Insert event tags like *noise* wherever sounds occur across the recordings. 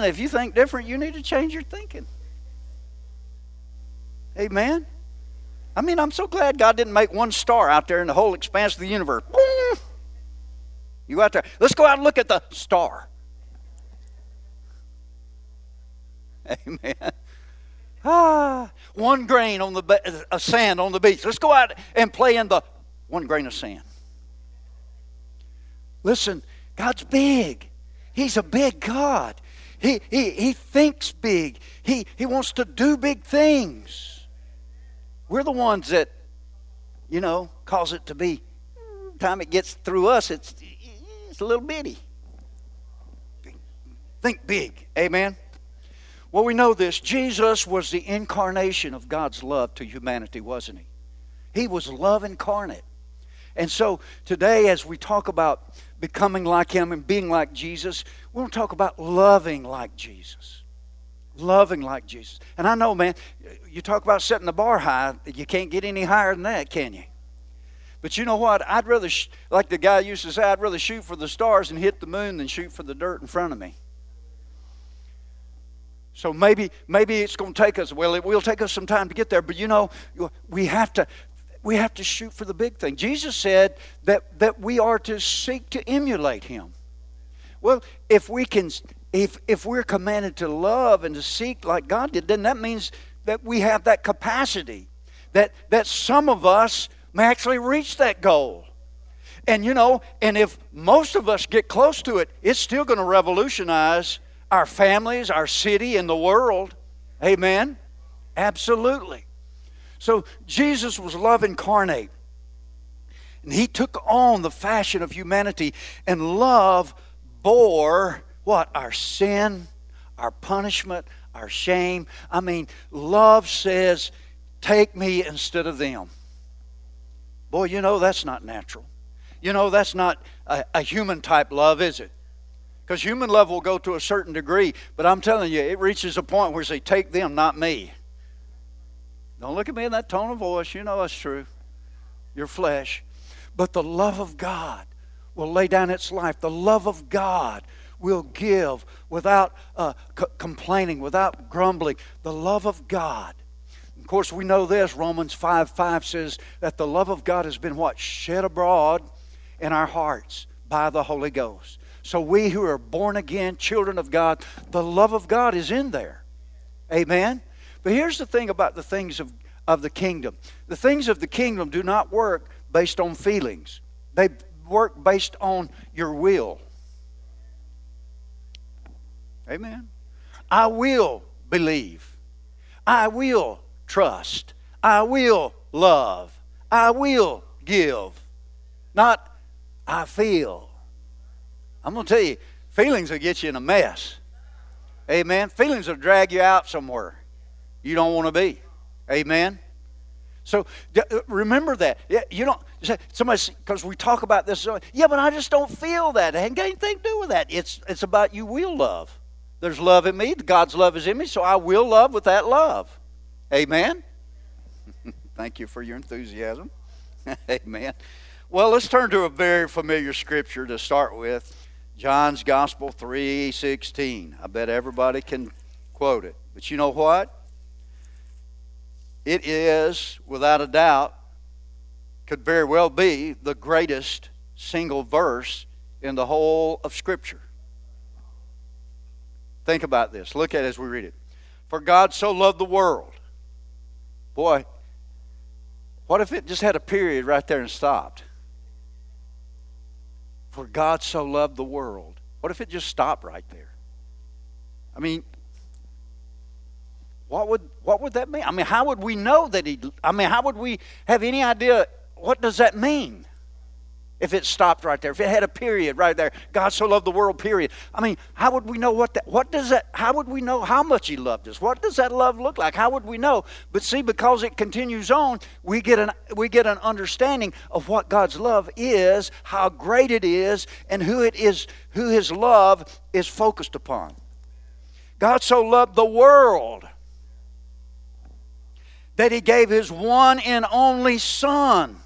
listen, if you think different, you need to change your thinking. Amen. I mean, I'm so glad God didn't make one star out there in the whole expanse of the universe. You out there. Let's go out and look at the star. *laughs* Amen. Ah, one grain on the be- of sand on the beach. Let's go out and play in the one grain of sand. Listen, God's big. He's a big God. He, he, he thinks big. He, he wants to do big things. We're the ones that, you know, cause it to be. Time it gets through us, it's, it's a little bitty. Think big. Amen. Well, we know this. Jesus was the incarnation of God's love to humanity, wasn't he? He was love incarnate. And so today, as we talk about becoming like Him and being like Jesus, we want to talk about loving like Jesus. Loving like Jesus. And I know, man, you talk about setting the bar high, you can't get any higher than that, can you? But you know what? I'd rather, sh- like the guy used to say, I'd rather shoot for the stars and hit the moon than shoot for the dirt in front of me. So maybe maybe it's going to take us well it will take us some time to get there but you know we have to we have to shoot for the big thing. Jesus said that that we are to seek to emulate him. Well, if we can if if we're commanded to love and to seek like God did then that means that we have that capacity that that some of us may actually reach that goal. And you know, and if most of us get close to it, it's still going to revolutionize our families, our city, and the world. Amen? Absolutely. So Jesus was love incarnate. And he took on the fashion of humanity, and love bore what? Our sin, our punishment, our shame. I mean, love says, take me instead of them. Boy, you know that's not natural. You know that's not a, a human type love, is it? Because human love will go to a certain degree, but I'm telling you, it reaches a point where say, take them, not me. Don't look at me in that tone of voice. You know that's true. Your flesh. But the love of God will lay down its life. The love of God will give without uh, c- complaining, without grumbling. The love of God. Of course, we know this. Romans 5 5 says that the love of God has been what? Shed abroad in our hearts by the Holy Ghost. So we who are born again, children of God, the love of God is in there. Amen? But here's the thing about the things of, of the kingdom the things of the kingdom do not work based on feelings, they work based on your will. Amen? I will believe. I will trust. I will love. I will give. Not I feel. I'm going to tell you, feelings will get you in a mess. Amen. Feelings will drag you out somewhere you don't want to be. Amen. So uh, remember that. You don't somebody because we talk about this. Yeah, but I just don't feel that. It ain't got anything to do with that. It's it's about you will love. There's love in me. God's love is in me, so I will love with that love. Amen. *laughs* Thank you for your enthusiasm. *laughs* Amen. Well, let's turn to a very familiar scripture to start with. John's Gospel 3:16. I bet everybody can quote it. But you know what? It is without a doubt could very well be the greatest single verse in the whole of scripture. Think about this. Look at it as we read it. For God so loved the world. Boy, what if it just had a period right there and stopped? For God so loved the world. What if it just stopped right there? I mean, what would what would that mean? I mean, how would we know that he I mean, how would we have any idea what does that mean? if it stopped right there, if it had a period right there, God so loved the world, period. I mean, how would we know what that, what does that, how would we know how much He loved us? What does that love look like? How would we know? But see, because it continues on, we get an, we get an understanding of what God's love is, how great it is, and who it is, who His love is focused upon. God so loved the world that He gave His one and only Son.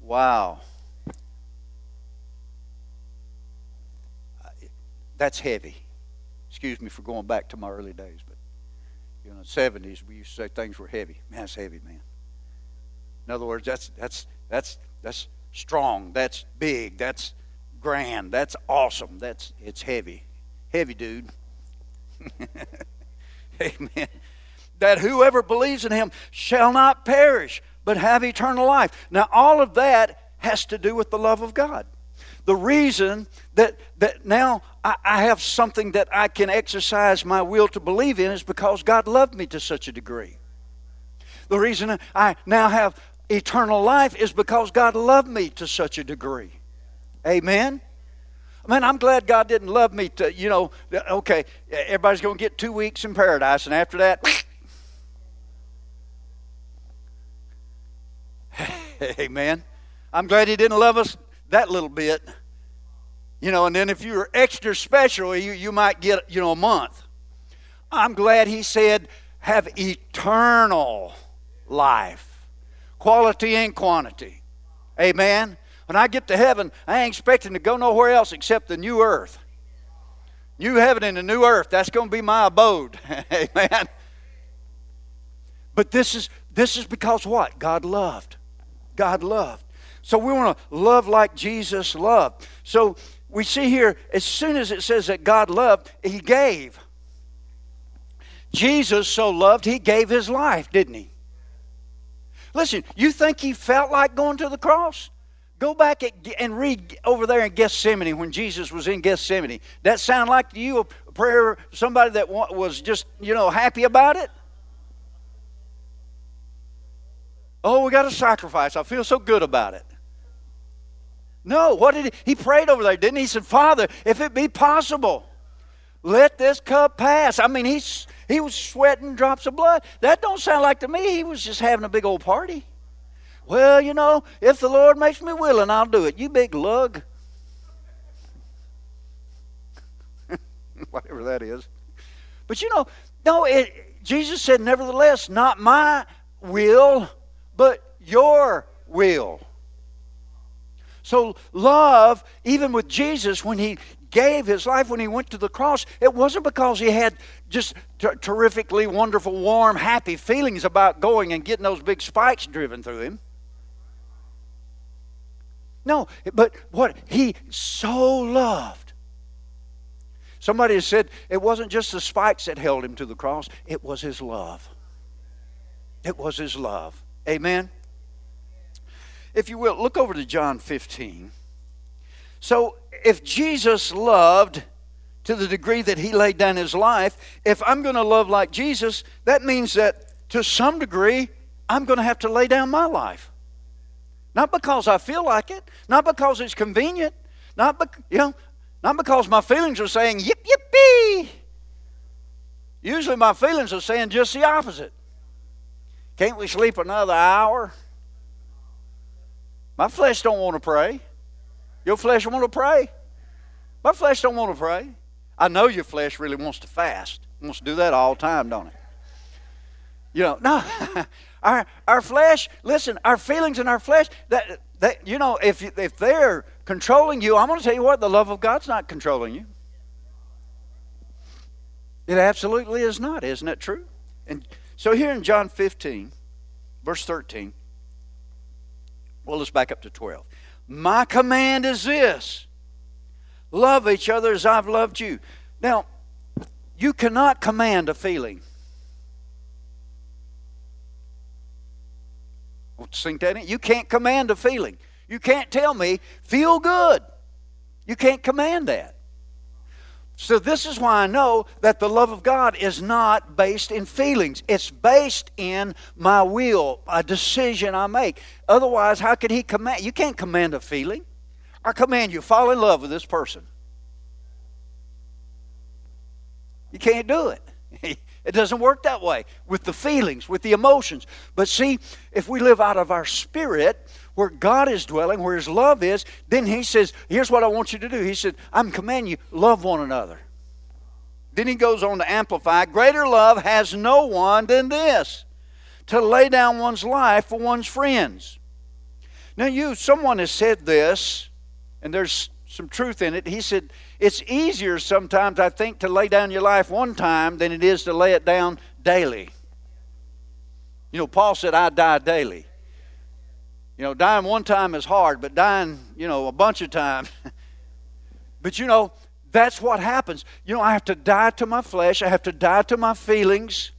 Wow. That's heavy. Excuse me for going back to my early days, but you know, in the 70s, we used to say things were heavy. Man, it's heavy, man. In other words, that's, that's, that's, that's strong. That's big. That's grand. That's awesome. That's, it's heavy. Heavy, dude. *laughs* Amen. That whoever believes in him shall not perish, but have eternal life. Now, all of that has to do with the love of God. The reason that, that now I, I have something that I can exercise my will to believe in is because God loved me to such a degree. The reason I now have eternal life is because God loved me to such a degree. Amen? Man, I'm glad God didn't love me to, you know, okay, everybody's going to get two weeks in paradise, and after that, *laughs* amen. I'm glad He didn't love us that little bit. You know, and then if you were extra special, you, you might get, you know, a month. I'm glad he said, have eternal life, quality and quantity. Amen. When I get to heaven, I ain't expecting to go nowhere else except the new earth. New heaven and the new earth. That's going to be my abode. *laughs* Amen. But this is this is because what? God loved. God loved. So we want to love like Jesus loved. So we see here, as soon as it says that God loved, He gave. Jesus so loved, He gave His life, didn't He? Listen, you think He felt like going to the cross? Go back and read over there in Gethsemane when Jesus was in Gethsemane. That sound like to you a prayer somebody that was just, you know, happy about it? Oh, we got a sacrifice. I feel so good about it. No, what did he, he prayed over there, didn't he? He said, Father, if it be possible, let this cup pass. I mean, he's he was sweating drops of blood. That don't sound like to me he was just having a big old party. Well, you know, if the Lord makes me willing, I'll do it. You big lug. *laughs* Whatever that is. But you know, no, it, Jesus said, nevertheless, not my will, but your will. So, love, even with Jesus, when he gave his life, when he went to the cross, it wasn't because he had just ter- terrifically wonderful, warm, happy feelings about going and getting those big spikes driven through him. No, but what he so loved. Somebody said it wasn't just the spikes that held him to the cross, it was his love. It was his love. Amen if you will, look over to John 15. So, if Jesus loved to the degree that he laid down his life, if I'm going to love like Jesus, that means that to some degree, I'm going to have to lay down my life. Not because I feel like it, not because it's convenient, not, be, you know, not because my feelings are saying, yip, yippee. Usually my feelings are saying just the opposite. Can't we sleep another hour? My flesh don't want to pray. Your flesh want to pray. My flesh don't want to pray. I know your flesh really wants to fast. It wants to do that all the time, don't it? You know, *laughs* no. our our flesh, listen, our feelings and our flesh, that that you know, if if they're controlling you, I'm going to tell you what, the love of God's not controlling you. It absolutely is not, isn't it true? And so here in John 15, verse 13, well, let's back up to 12. My command is this love each other as I've loved you. Now, you cannot command a feeling. Sink that in? You can't command a feeling. You can't tell me, feel good. You can't command that. So, this is why I know that the love of God is not based in feelings. It's based in my will, a decision I make. Otherwise, how could He command? You can't command a feeling. I command you, fall in love with this person. You can't do it. *laughs* It doesn't work that way with the feelings, with the emotions. But see, if we live out of our spirit, where God is dwelling, where His love is, then He says, Here's what I want you to do. He said, I'm commanding you, love one another. Then He goes on to amplify Greater love has no one than this to lay down one's life for one's friends. Now, you, someone has said this, and there's some truth in it. He said, It's easier sometimes, I think, to lay down your life one time than it is to lay it down daily. You know, Paul said, I die daily. You know, dying one time is hard, but dying, you know, a bunch of times. *laughs* but you know, that's what happens. You know, I have to die to my flesh, I have to die to my feelings,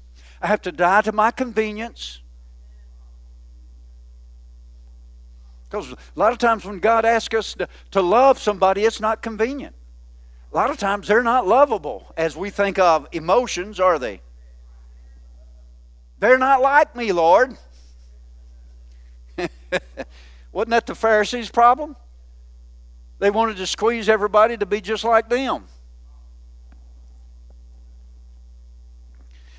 I have to die to my convenience. Because a lot of times when God asks us to, to love somebody, it's not convenient. A lot of times they're not lovable as we think of emotions, are they? They're not like me, Lord. *laughs* Wasn't that the Pharisees' problem? They wanted to squeeze everybody to be just like them.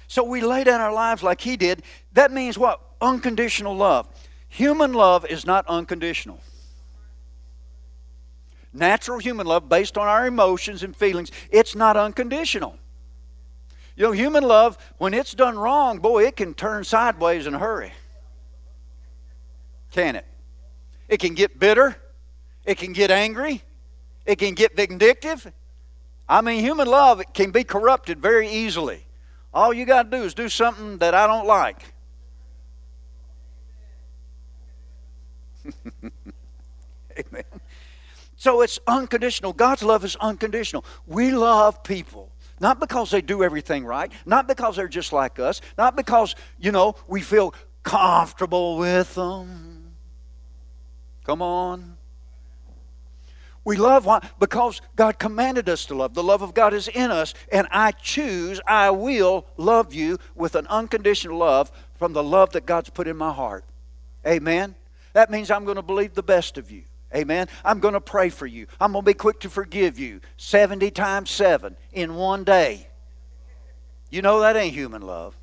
So we lay down our lives like he did. That means what? Unconditional love. Human love is not unconditional. Natural human love, based on our emotions and feelings, it's not unconditional. You know, human love, when it's done wrong, boy, it can turn sideways in a hurry. Can it? It can get bitter. It can get angry. It can get vindictive. I mean, human love can be corrupted very easily. All you got to do is do something that I don't like. *laughs* Amen. So it's unconditional. God's love is unconditional. We love people. Not because they do everything right, not because they're just like us, not because, you know, we feel comfortable with them. Come on. We love why? Because God commanded us to love. The love of God is in us, and I choose, I will love you with an unconditional love from the love that God's put in my heart. Amen. That means I'm going to believe the best of you. Amen. I'm going to pray for you. I'm going to be quick to forgive you 70 times 7 in one day. You know that ain't human love.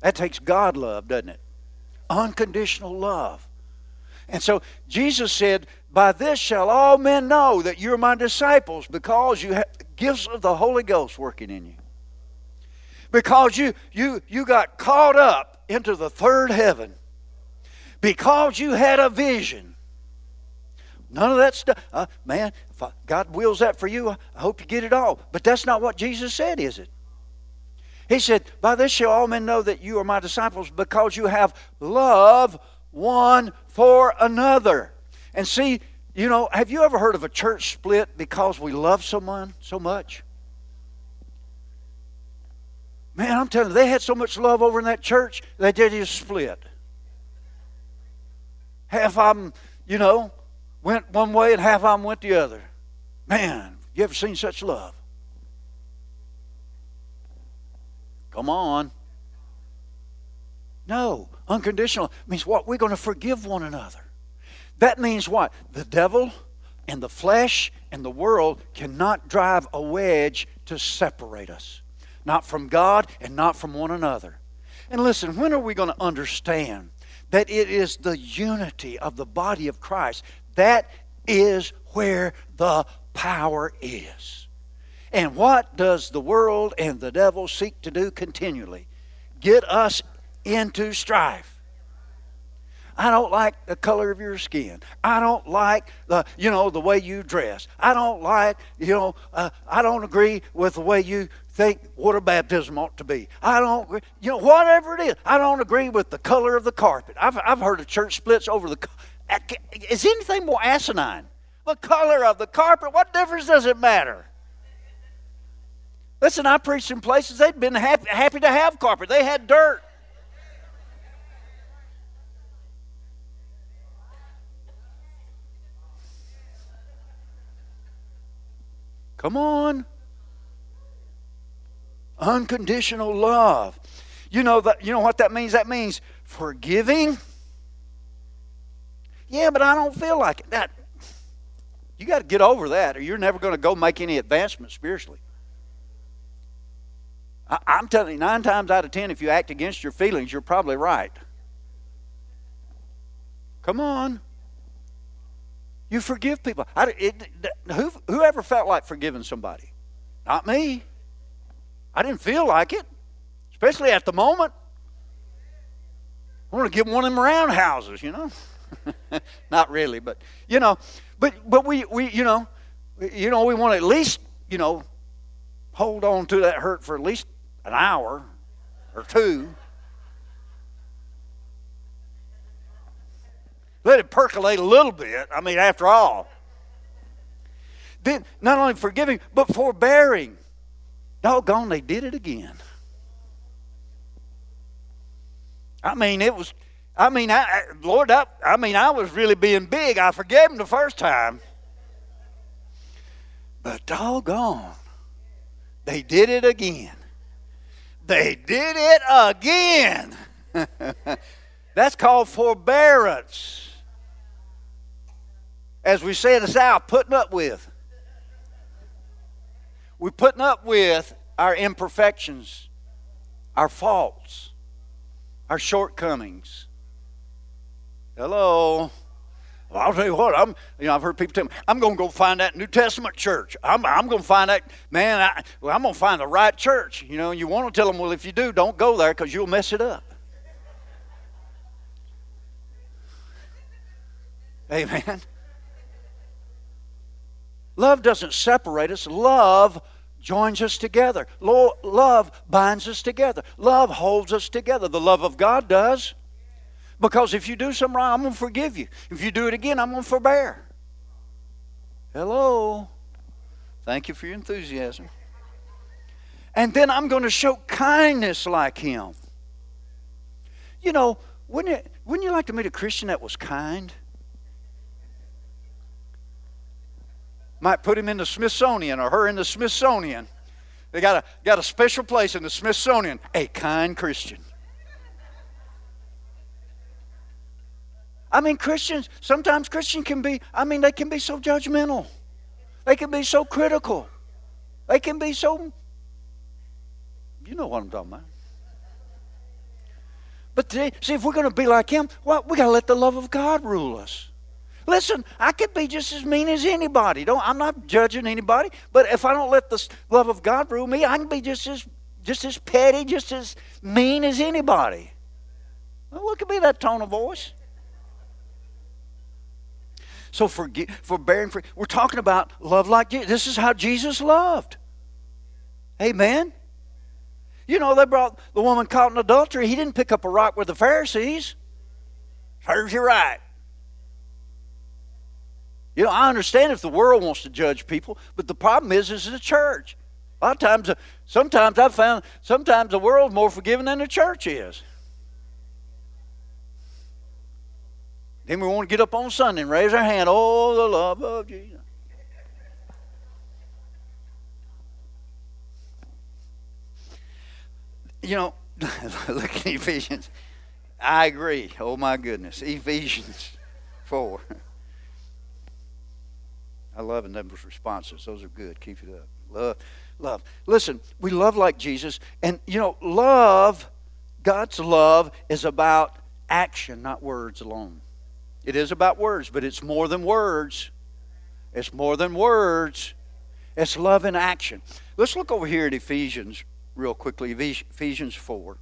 That takes God love, doesn't it? Unconditional love. And so Jesus said, By this shall all men know that you're my disciples because you have gifts of the Holy Ghost working in you. Because you, you, you got caught up into the third heaven because you had a vision. None of that stuff. Uh, man, God wills that for you, I hope you get it all. But that's not what Jesus said, is it? He said, By this shall all men know that you are my disciples because you have love one for another. And see, you know, have you ever heard of a church split because we love someone so much? Man, I'm telling you, they had so much love over in that church, they did just split. Half of them, you know, went one way and half of them went the other. Man, you ever seen such love? Come on. No, unconditional means what? We're going to forgive one another. That means what? The devil and the flesh and the world cannot drive a wedge to separate us. Not from God and not from one another. And listen, when are we going to understand that it is the unity of the body of Christ. That is where the power is. And what does the world and the devil seek to do continually? Get us into strife. I don't like the color of your skin. I don't like the, you know, the way you dress. I don't like, you know, uh, I don't agree with the way you think water baptism ought to be. I don't, you know, whatever it is. I don't agree with the color of the carpet. I've, I've heard of church splits over the. Is anything more asinine? The color of the carpet. What difference does it matter? Listen, I preached in places they'd been happy, happy to have carpet. They had dirt. Come on. Unconditional love. You know that you know what that means? That means forgiving. Yeah, but I don't feel like it. That you got to get over that, or you're never going to go make any advancement spiritually. I, I'm telling you, nine times out of ten, if you act against your feelings, you're probably right. Come on. You forgive people. I, it, who, whoever felt like forgiving somebody? Not me. I didn't feel like it, especially at the moment. I want to give one of them roundhouses, you know. *laughs* Not really, but you know, but but we we you know, you know we want to at least you know hold on to that hurt for at least an hour or two. Let it percolate a little bit. I mean, after all. Then not only forgiving, but forbearing. Doggone, they did it again. I mean, it was, I mean, I, Lord, I, I mean, I was really being big. I forgave him the first time. But doggone, they did it again. They did it again. *laughs* That's called forbearance. As we say in the South, putting up with. We're putting up with our imperfections, our faults, our shortcomings. Hello. Well, I'll tell you what, I'm, you know, I've heard people tell me, I'm going to go find that New Testament church. I'm, I'm going to find that, man, I, well, I'm going to find the right church. You know, you want to tell them, well, if you do, don't go there because you'll mess it up. Amen. Love doesn't separate us, love joins us together. Love binds us together. Love holds us together. The love of God does. Because if you do something wrong, I'm going to forgive you. If you do it again, I'm going to forbear. Hello. Thank you for your enthusiasm. And then I'm going to show kindness like him. You know, wouldn't, it, wouldn't you like to meet a Christian that was kind? Might put him in the Smithsonian or her in the Smithsonian. They got a, got a special place in the Smithsonian. A kind Christian. I mean, Christians, sometimes Christians can be, I mean, they can be so judgmental. They can be so critical. They can be so, you know what I'm talking about. But today, see, if we're going to be like him, well, we got to let the love of God rule us. Listen, I could be just as mean as anybody. Don't, I'm not judging anybody, but if I don't let the love of God rule me, I can be just as just as petty, just as mean as anybody. Well, look at me, that tone of voice. So for forbearing, for, we're talking about love like Jesus. This is how Jesus loved. Amen. You know, they brought the woman caught in adultery. He didn't pick up a rock with the Pharisees. Serves you right. You know, I understand if the world wants to judge people, but the problem is, is the church. A lot of times, uh, sometimes I've found, sometimes the world's more forgiving than the church is. Then we want to get up on Sunday and raise our hand. Oh, the love of Jesus. You know, *laughs* look at Ephesians. I agree. Oh my goodness. Ephesians 4. *laughs* I love those responses. Those are good. Keep it up. Love. Love. Listen, we love like Jesus. And, you know, love, God's love, is about action, not words alone. It is about words, but it's more than words. It's more than words. It's love in action. Let's look over here at Ephesians real quickly. Ephesians 4.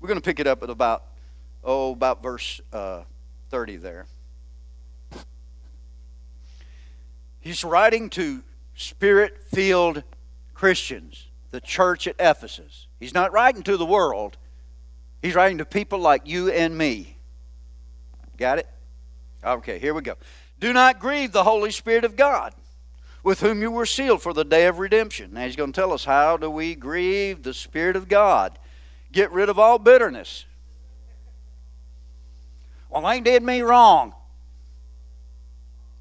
We're going to pick it up at about, oh, about verse uh, 30 there. He's writing to spirit filled Christians, the church at Ephesus. He's not writing to the world, he's writing to people like you and me. Got it? Okay, here we go. Do not grieve the Holy Spirit of God, with whom you were sealed for the day of redemption. Now he's going to tell us how do we grieve the Spirit of God? Get rid of all bitterness. Well, they did me wrong.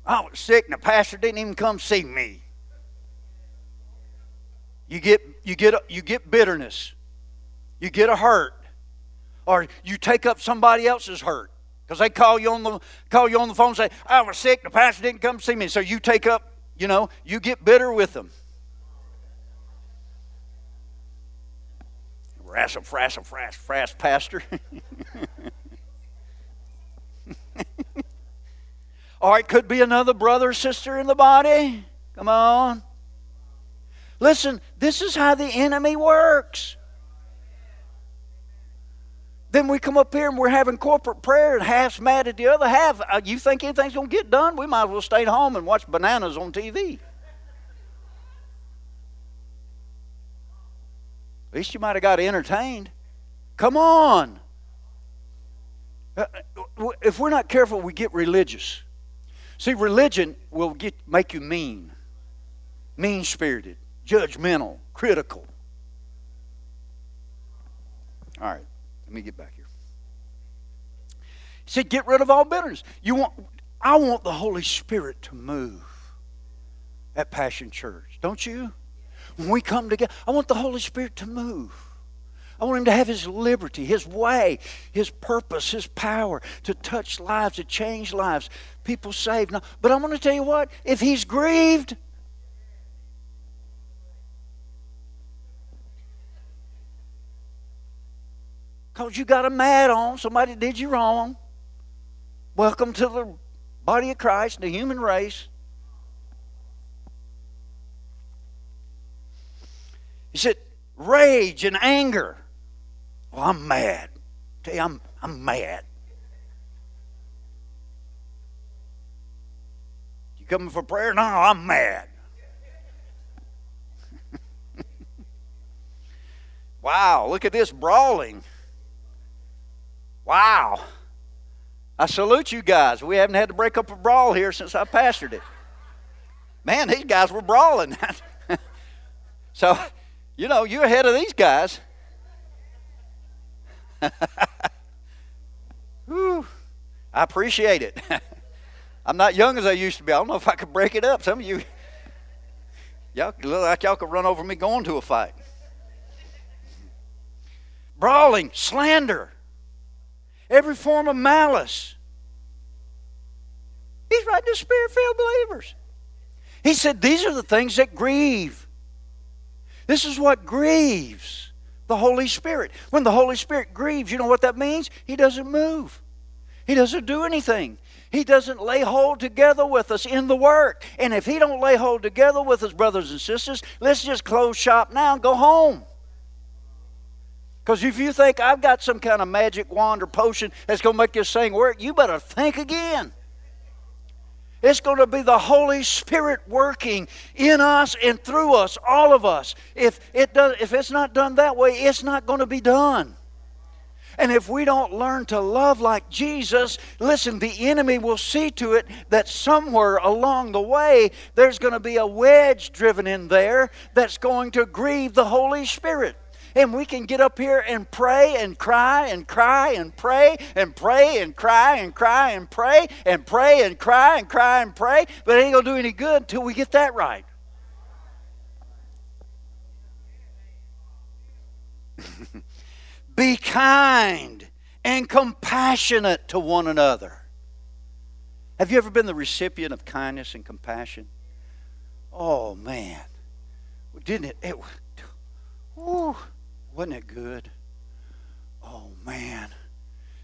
I was sick and the pastor didn't even come see me. You get, you get, you get bitterness. You get a hurt. Or you take up somebody else's hurt. Because they call you on the call you on the phone and say, I was sick, the pastor didn't come see me. So you take up, you know, you get bitter with them. Rassle, frassle, frass, frass, pastor. *laughs* or it could be another brother or sister in the body. Come on. Listen, this is how the enemy works. Then we come up here and we're having corporate prayer, and half's mad at the other half. Uh, you think anything's going to get done? We might as well stay at home and watch Bonanza on TV. At least you might have got entertained. Come on. Uh, if we're not careful, we get religious. See, religion will get, make you mean, mean spirited judgmental, critical. All right, let me get back here. He said, get rid of all bitterness. You want I want the Holy Spirit to move at Passion Church, don't you? When we come together, I want the Holy Spirit to move. I want him to have his liberty, his way, his purpose, his power to touch lives, to change lives, people saved. No, but I'm going to tell you what, if he's grieved, because you got a mad on, somebody did you wrong. Welcome to the body of Christ, the human race. He said, rage and anger. Well, I'm mad. Tell you, I'm, I'm mad. You coming for prayer? No, I'm mad. *laughs* wow, look at this brawling. Wow. I salute you guys. We haven't had to break up a brawl here since I pastored it. Man, these guys were brawling. *laughs* so, you know, you're ahead of these guys. *laughs* Whew, I appreciate it. *laughs* I'm not young as I used to be. I don't know if I could break it up. Some of you, y'all look like y'all could run over me going to a fight. Brawling, slander every form of malice. He's writing to spirit filled believers. He said, These are the things that grieve. This is what grieves the Holy Spirit. When the Holy Spirit grieves, you know what that means? He doesn't move, He doesn't do anything. He doesn't lay hold together with us in the work. And if He don't lay hold together with us, brothers and sisters, let's just close shop now and go home. Because if you think I've got some kind of magic wand or potion that's going to make this thing work, you better think again. It's going to be the Holy Spirit working in us and through us, all of us. If, it does, if it's not done that way, it's not going to be done. And if we don't learn to love like Jesus, listen, the enemy will see to it that somewhere along the way there's going to be a wedge driven in there that's going to grieve the Holy Spirit and we can get up here and pray and cry and cry and pray and pray and cry and cry and pray and pray and cry and cry and pray, but it ain't going to do any good until we get that right. *laughs* Be kind and compassionate to one another. Have you ever been the recipient of kindness and compassion? Oh man, didn't it? it wasn't it good? Oh, man.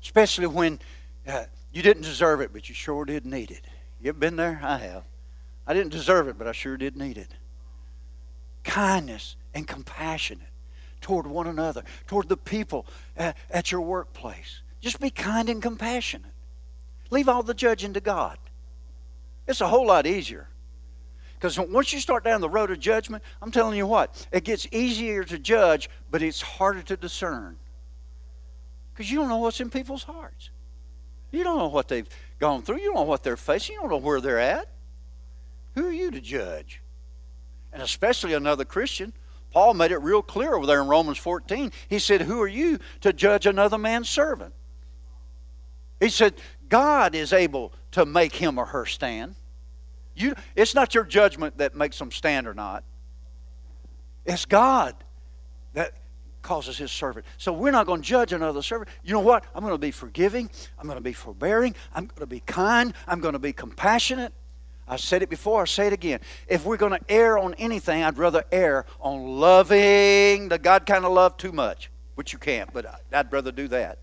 Especially when uh, you didn't deserve it, but you sure did need it. You ever been there? I have. I didn't deserve it, but I sure did need it. Kindness and compassionate toward one another, toward the people at, at your workplace. Just be kind and compassionate. Leave all the judging to God. It's a whole lot easier. Because once you start down the road of judgment, I'm telling you what, it gets easier to judge, but it's harder to discern. Because you don't know what's in people's hearts. You don't know what they've gone through. You don't know what they're facing. You don't know where they're at. Who are you to judge? And especially another Christian. Paul made it real clear over there in Romans 14. He said, Who are you to judge another man's servant? He said, God is able to make him or her stand. You, it's not your judgment that makes them stand or not. It's God that causes his servant. So we're not going to judge another servant. You know what? I'm going to be forgiving. I'm going to be forbearing. I'm going to be kind. I'm going to be compassionate. I said it before, I say it again. If we're going to err on anything, I'd rather err on loving the God kind of love too much, which you can't, but I'd rather do that.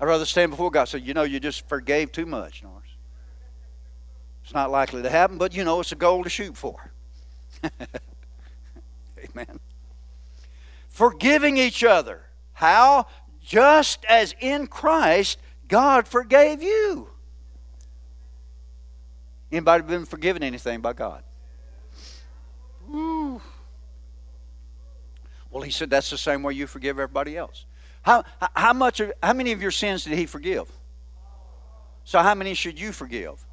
I'd rather stand before God and say, you know, you just forgave too much. It's not likely to happen, but you know, it's a goal to shoot for. *laughs* Amen. Forgiving each other. How? Just as in Christ God forgave you. Anybody been forgiven anything by God? Ooh. Well, he said that's the same way you forgive everybody else. How, how much of, how many of your sins did he forgive? So how many should you forgive?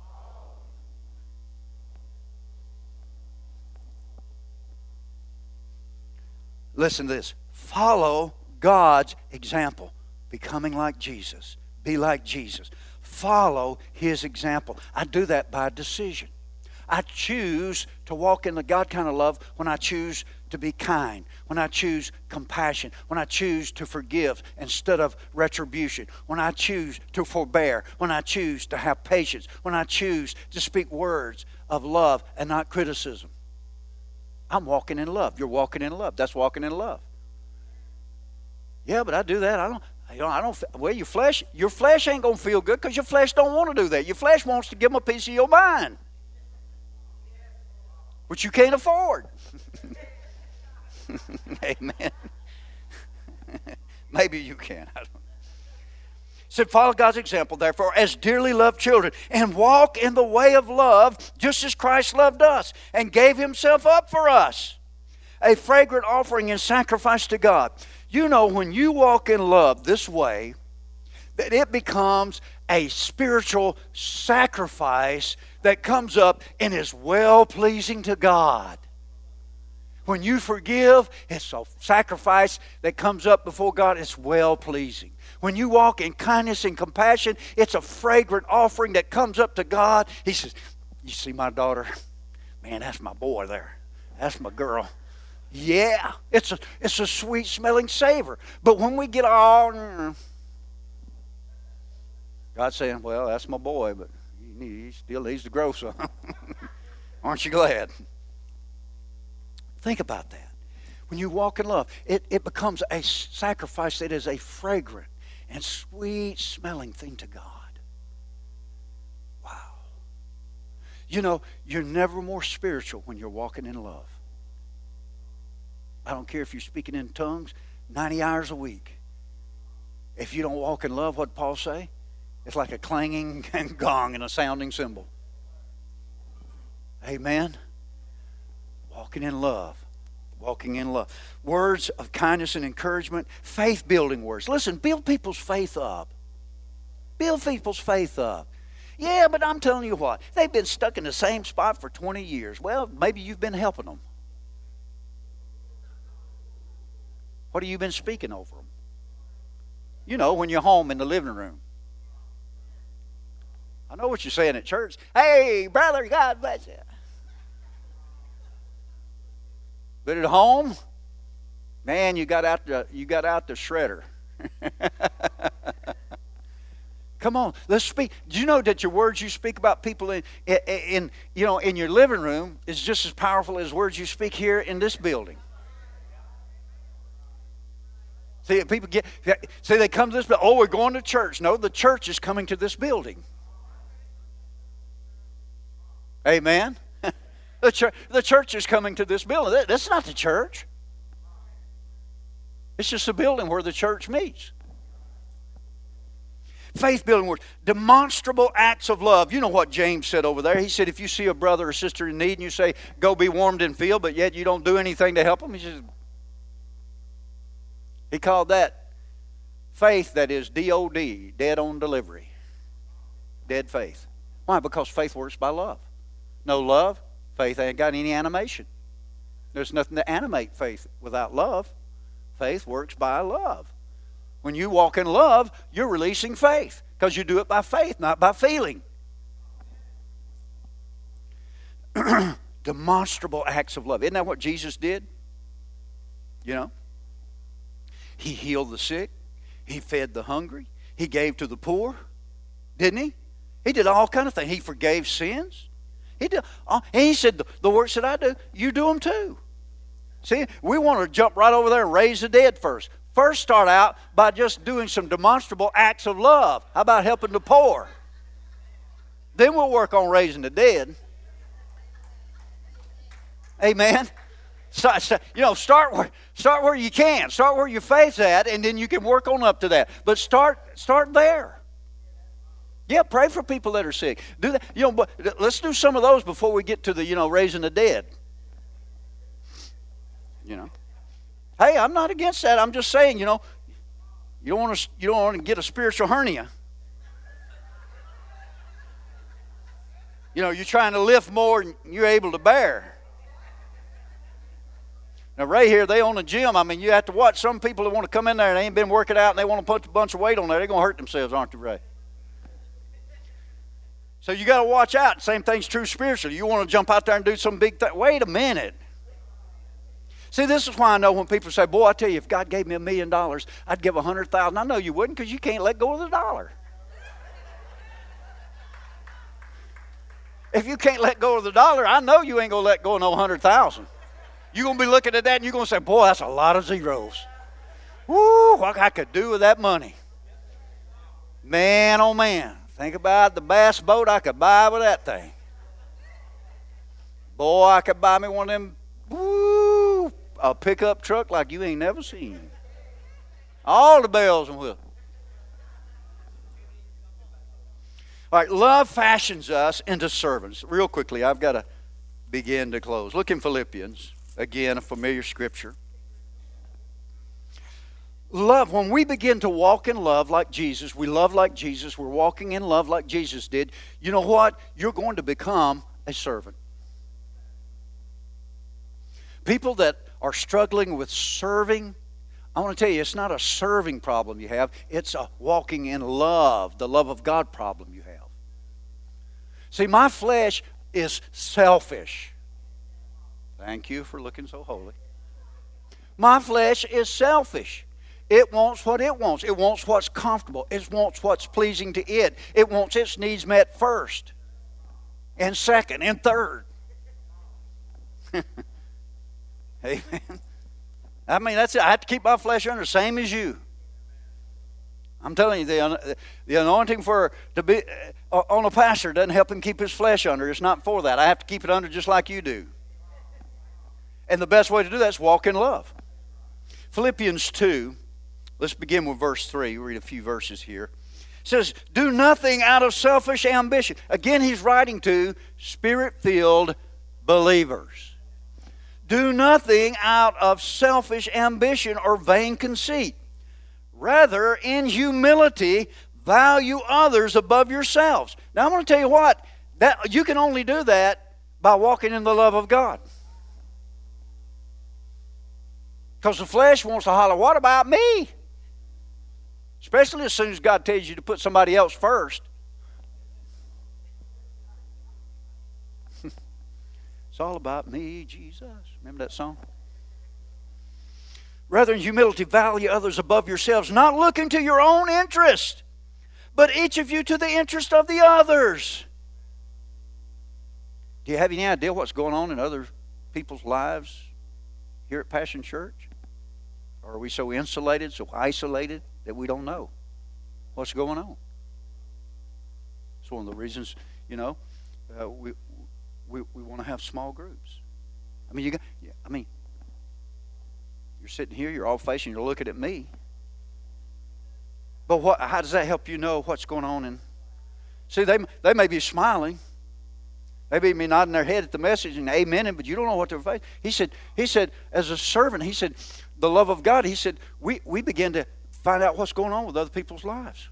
Listen to this. Follow God's example, becoming like Jesus. Be like Jesus follow his example. I do that by decision. I choose to walk in the God kind of love when I choose to be kind, when I choose compassion, when I choose to forgive instead of retribution, when I choose to forbear, when I choose to have patience, when I choose to speak words of love and not criticism. I'm walking in love. You're walking in love. That's walking in love. Yeah, but I do that. I don't. You know, I don't. Well, your flesh, your flesh ain't gonna feel good because your flesh don't want to do that. Your flesh wants to give them a piece of your mind, which you can't afford. *laughs* Amen. *laughs* Maybe you can. I don't. Said, follow God's example, therefore, as dearly loved children, and walk in the way of love, just as Christ loved us and gave Himself up for us, a fragrant offering and sacrifice to God. You know, when you walk in love this way, that it becomes a spiritual sacrifice that comes up and is well pleasing to God. When you forgive, it's a sacrifice that comes up before God, it's well pleasing. When you walk in kindness and compassion, it's a fragrant offering that comes up to God. He says, You see my daughter? Man, that's my boy there. That's my girl. Yeah, it's a, it's a sweet smelling savor. But when we get all, mm, God's saying, well, that's my boy, but he still needs to grow some. *laughs* Aren't you glad? Think about that. When you walk in love, it, it becomes a sacrifice that is a fragrant and sweet smelling thing to God. Wow. You know, you're never more spiritual when you're walking in love. I don't care if you're speaking in tongues 90 hours a week. If you don't walk in love, what Paul say? It's like a clanging *laughs* and gong and a sounding cymbal. Amen. Walking in love. Walking in love. Words of kindness and encouragement, faith building words. Listen, build people's faith up. Build people's faith up. Yeah, but I'm telling you what, they've been stuck in the same spot for 20 years. Well, maybe you've been helping them. What have you been speaking over them? You know, when you're home in the living room. I know what you're saying at church. Hey, brother, God bless you. But at home, man, you got out the you got out the shredder. *laughs* Come on, let's speak. Do you know that your words you speak about people in, in, you know in your living room is just as powerful as words you speak here in this building? See, people get, see, they come to this, oh, we're going to church. No, the church is coming to this building. Amen. The, church, the church is coming to this building. That's not the church. It's just a building where the church meets. Faith building words, demonstrable acts of love. You know what James said over there? He said, if you see a brother or sister in need and you say, go be warmed and filled, but yet you don't do anything to help them, he says, he called that faith that is DOD, dead on delivery. Dead faith. Why? Because faith works by love. No love, faith ain't got any animation. There's nothing to animate faith without love. Faith works by love. When you walk in love, you're releasing faith because you do it by faith, not by feeling. *clears throat* Demonstrable acts of love. Isn't that what Jesus did? You know? He healed the sick, he fed the hungry, he gave to the poor, didn't he? He did all kind of things. He forgave sins. He did. Uh, and he said, "The works that I do, you do them too." See, we want to jump right over there and raise the dead first. First, start out by just doing some demonstrable acts of love. How about helping the poor? Then we'll work on raising the dead. Amen. *laughs* So, so, you know, start where start where you can. Start where your faith's at, and then you can work on up to that. But start start there. Yeah, pray for people that are sick. Do that. You know, but let's do some of those before we get to the you know raising the dead. You know, hey, I'm not against that. I'm just saying, you know, you don't want to you don't want to get a spiritual hernia. You know, you're trying to lift more than you're able to bear. Now, right here, they own a gym. I mean, you have to watch some people that want to come in there and they ain't been working out and they want to put a bunch of weight on there. They're going to hurt themselves, aren't they, Ray? So you got to watch out. Same thing's true spiritually. You want to jump out there and do some big thing. Wait a minute. See, this is why I know when people say, Boy, I tell you, if God gave me a million dollars, I'd give a hundred thousand. I know you wouldn't because you can't let go of the dollar. If you can't let go of the dollar, I know you ain't gonna let go of no hundred thousand. You're to be looking at that and you're to say, Boy, that's a lot of zeros. Woo, what I could do with that money. Man, oh man. Think about the bass boat I could buy with that thing. Boy, I could buy me one of them, woo, a pickup truck like you ain't never seen. All the bells and whistles. All right, love fashions us into servants. Real quickly, I've got to begin to close. Look in Philippians. Again, a familiar scripture. Love, when we begin to walk in love like Jesus, we love like Jesus, we're walking in love like Jesus did, you know what? You're going to become a servant. People that are struggling with serving, I want to tell you, it's not a serving problem you have, it's a walking in love, the love of God problem you have. See, my flesh is selfish. Thank you for looking so holy. My flesh is selfish. It wants what it wants. It wants what's comfortable. It wants what's pleasing to it. It wants its needs met first, and second, and third. *laughs* Amen. I mean, that's it. I have to keep my flesh under, same as you. I'm telling you, the, the anointing for to be uh, on a pastor doesn't help him keep his flesh under. It's not for that. I have to keep it under just like you do. And the best way to do that is walk in love. Philippians 2, let's begin with verse 3. We'll read a few verses here. It says, Do nothing out of selfish ambition. Again, he's writing to spirit filled believers. Do nothing out of selfish ambition or vain conceit. Rather, in humility, value others above yourselves. Now, I'm going to tell you what, that, you can only do that by walking in the love of God. Because the flesh wants to holler, What about me? Especially as soon as God tells you to put somebody else first. *laughs* it's all about me, Jesus. Remember that song? Rather, in humility, value others above yourselves, not looking to your own interest, but each of you to the interest of the others. Do you have any idea what's going on in other people's lives here at Passion Church? Or are we so insulated, so isolated that we don't know what's going on? It's one of the reasons, you know, uh, we, we, we want to have small groups. I mean, you got, I mean, you're sitting here, you're all facing, you're looking at me. But what, how does that help you know what's going on? And see, they, they may be smiling, Maybe me nodding their head at the message and amen, but you don't know what they're facing. He said, he said, as a servant, he said, the love of God, he said, we, we begin to find out what's going on with other people's lives.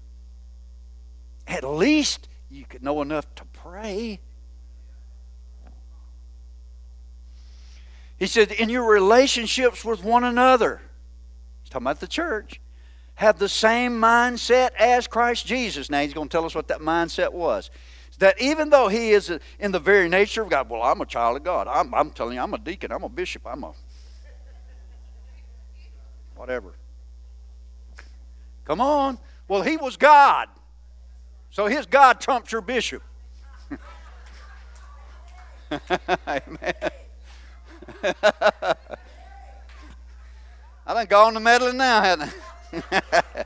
At least you could know enough to pray. He said, in your relationships with one another, he's talking about the church, have the same mindset as Christ Jesus. Now he's going to tell us what that mindset was. That even though he is uh, in the very nature of God, well, I'm a child of God. I'm, I'm telling you, I'm a deacon, I'm a bishop, I'm a whatever. Come on. Well, he was God. So his God trumps your bishop. *laughs* Amen. I done gone to meddling now, haven't I? *laughs*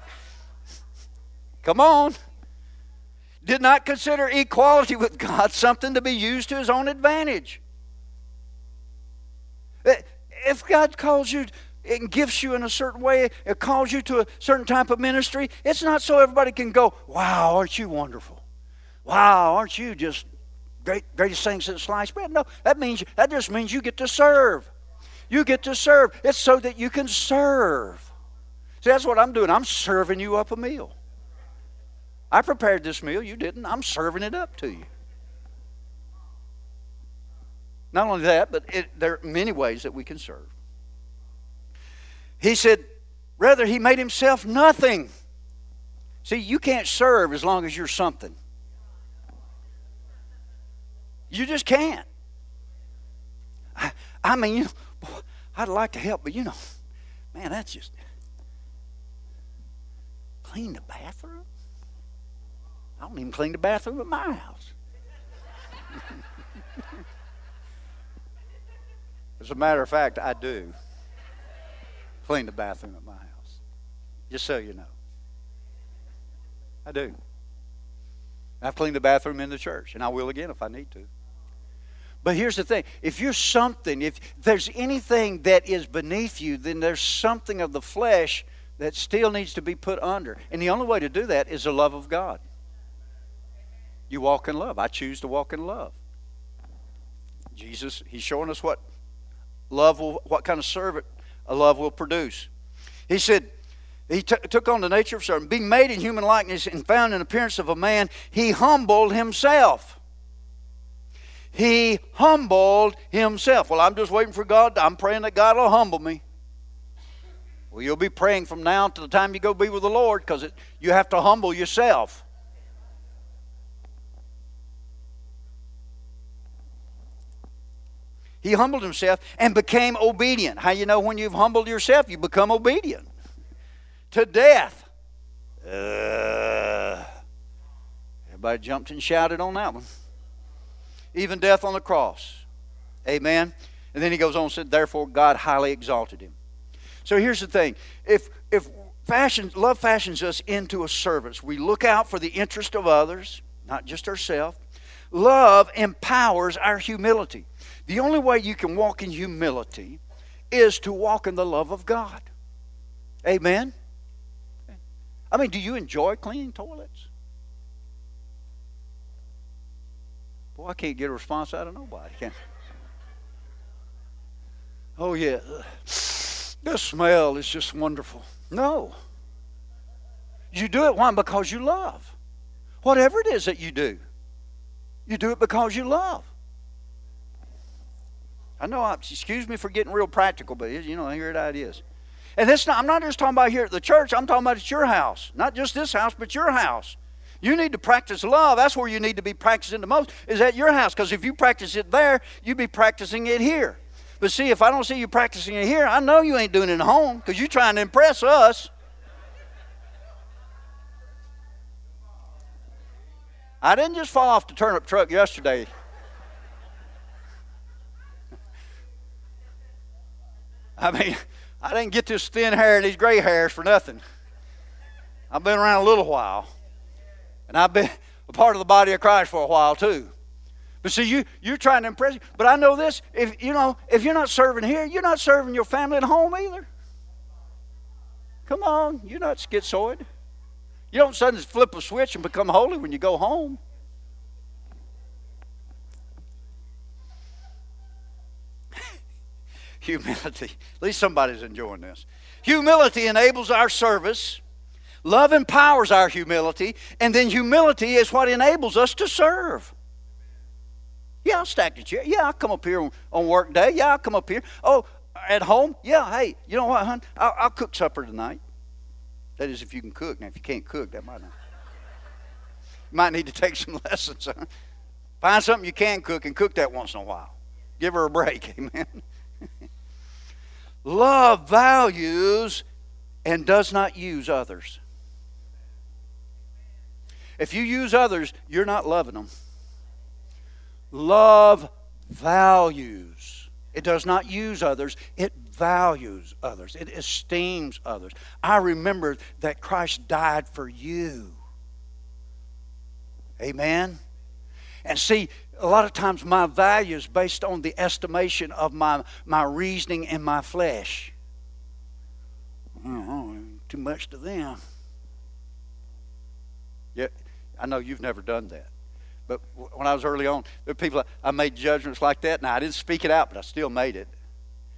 Come on. Did not consider equality with God something to be used to his own advantage. If God calls you and gifts you in a certain way, it calls you to a certain type of ministry, it's not so everybody can go, wow, aren't you wonderful? Wow, aren't you just great, greatest thing since sliced bread? No, that means that just means you get to serve. You get to serve. It's so that you can serve. See, that's what I'm doing. I'm serving you up a meal. I prepared this meal, you didn't. I'm serving it up to you. Not only that, but it, there are many ways that we can serve. He said, rather, he made himself nothing. See, you can't serve as long as you're something. You just can't. I, I mean, you know, I'd like to help, but you know, man, that's just clean the bathroom. I don't even clean the bathroom at my house. *laughs* As a matter of fact, I do clean the bathroom at my house. Just so you know. I do. I've cleaned the bathroom in the church, and I will again if I need to. But here's the thing if you're something, if there's anything that is beneath you, then there's something of the flesh that still needs to be put under. And the only way to do that is the love of God. You walk in love. I choose to walk in love. Jesus, He's showing us what love will, what kind of servant a love will produce. He said, he t- took on the nature of servant. Being made in human likeness and found in appearance of a man, he humbled himself. He humbled himself. Well, I'm just waiting for God. I'm praying that God will humble me. Well, you'll be praying from now to the time you go be with the Lord because you have to humble yourself. He humbled himself and became obedient. How you know when you've humbled yourself, you become obedient to death. Uh, everybody jumped and shouted on that one. Even death on the cross. Amen. And then he goes on and said, Therefore God highly exalted him. So here's the thing. If if fashion love fashions us into a service, we look out for the interest of others, not just ourselves. Love empowers our humility. The only way you can walk in humility is to walk in the love of God. Amen? I mean, do you enjoy cleaning toilets? Boy, I can't get a response out of nobody. Can Oh, yeah. The smell is just wonderful. No. You do it, why? Because you love. Whatever it is that you do, you do it because you love. I know, I, excuse me for getting real practical, but you know, here it is. And this, I'm not just talking about here at the church, I'm talking about at your house. Not just this house, but your house. You need to practice love. That's where you need to be practicing the most, is at your house. Because if you practice it there, you'd be practicing it here. But see, if I don't see you practicing it here, I know you ain't doing it at home because you're trying to impress us. I didn't just fall off the turnip truck yesterday. I mean, I didn't get this thin hair and these gray hairs for nothing. I've been around a little while. And I've been a part of the body of Christ for a while too. But see, you, you're trying to impress. But I know this: if you know, if you're not serving here, you're not serving your family at home either. Come on, you're not schizoid. You don't suddenly flip a switch and become holy when you go home. Humility. At least somebody's enjoying this. Humility enables our service. Love empowers our humility. And then humility is what enables us to serve. Yeah, I'll stack the chair. Yeah, I'll come up here on, work day. Yeah, I'll come up here. Oh, at home? Yeah, hey, you know what, hon? I'll, I'll cook supper tonight. That is, if you can cook. Now, if you can't cook, that might not. Might need to take some *laughs* lessons. Huh? Find something you can cook and cook that once in a while. Give her a break. *laughs* Amen. Love values and does not use others. If you use others, you're not loving them. Love values. It does not use others, it values others, it esteems others. I remember that Christ died for you. Amen. And see, a lot of times my value is based on the estimation of my, my reasoning and my flesh. Oh, too much to them. Yeah, I know you've never done that. But when I was early on, there were people, I made judgments like that. Now, I didn't speak it out, but I still made it.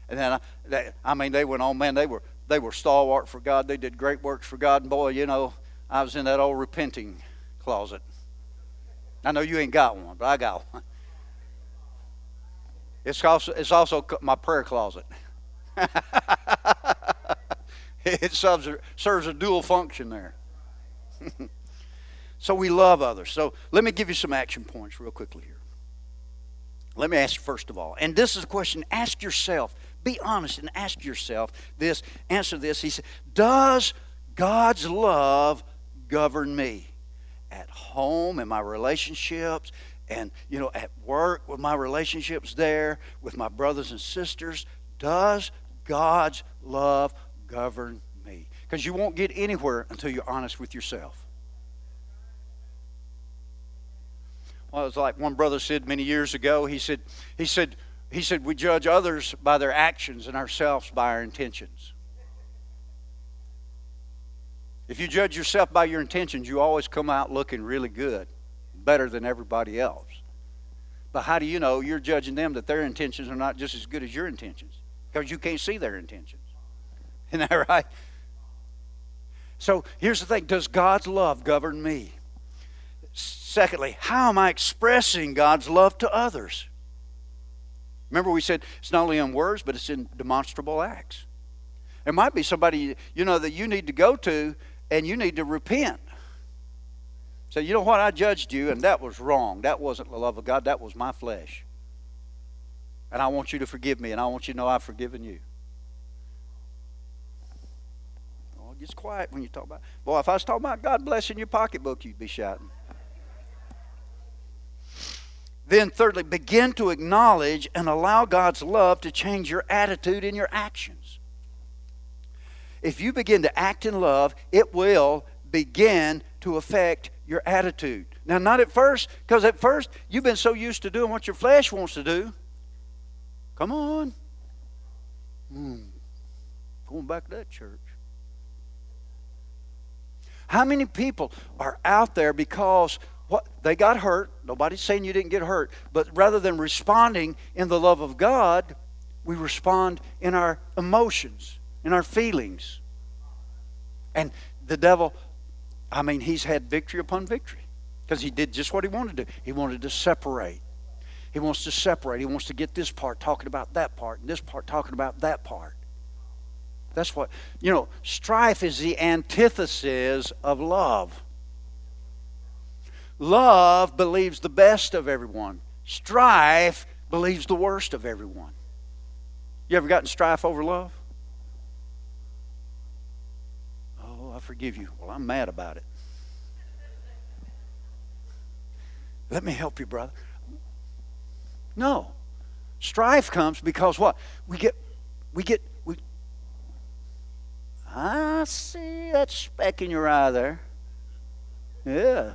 And then, I, they, I mean, they went on, man, they were, they were stalwart for God. They did great works for God. And boy, you know, I was in that old repenting closet. I know you ain't got one, but I got one. It's also, it's also my prayer closet. *laughs* it serves serves a dual function there. *laughs* so we love others. So let me give you some action points real quickly here. Let me ask first of all, and this is a question ask yourself, be honest and ask yourself this, answer this. He said, Does God's love govern me? At home, in my relationships, and you know, at work with my relationships there, with my brothers and sisters, does God's love govern me. Because you won't get anywhere until you're honest with yourself. Well, it's like one brother said many years ago. He said, he said, he said, we judge others by their actions and ourselves by our intentions. If you judge yourself by your intentions, you always come out looking really good, better than everybody else. But how do you know you're judging them that their intentions are not just as good as your intentions? Because you can't see their intentions. *laughs* Isn't that right? So here's the thing Does God's love govern me? Secondly, how am I expressing God's love to others? Remember, we said it's not only in words, but it's in demonstrable acts. There might be somebody, you know, that you need to go to and you need to repent. Say, you know what, I judged you and that was wrong. That wasn't the love of God, that was my flesh. And I want you to forgive me and I want you to know I've forgiven you. Oh, it gets quiet when you talk about. Boy, if I was talking about God blessing your pocketbook, you'd be shouting. Then, thirdly, begin to acknowledge and allow God's love to change your attitude and your actions. If you begin to act in love, it will begin to affect your attitude. Now, not at first, because at first you've been so used to doing what your flesh wants to do. Come on. Hmm. Going back to that church. How many people are out there because what they got hurt? Nobody's saying you didn't get hurt, but rather than responding in the love of God, we respond in our emotions, in our feelings. And the devil, I mean, he's had victory upon victory because he did just what he wanted to do. He wanted to separate. He wants to separate. He wants to get this part talking about that part and this part talking about that part. That's what, you know, strife is the antithesis of love. Love believes the best of everyone, strife believes the worst of everyone. You ever gotten strife over love? Oh, I forgive you. Well, I'm mad about it. Let me help you, brother. No. Strife comes because what? We get we get we. I see that speck in your eye there. Yeah.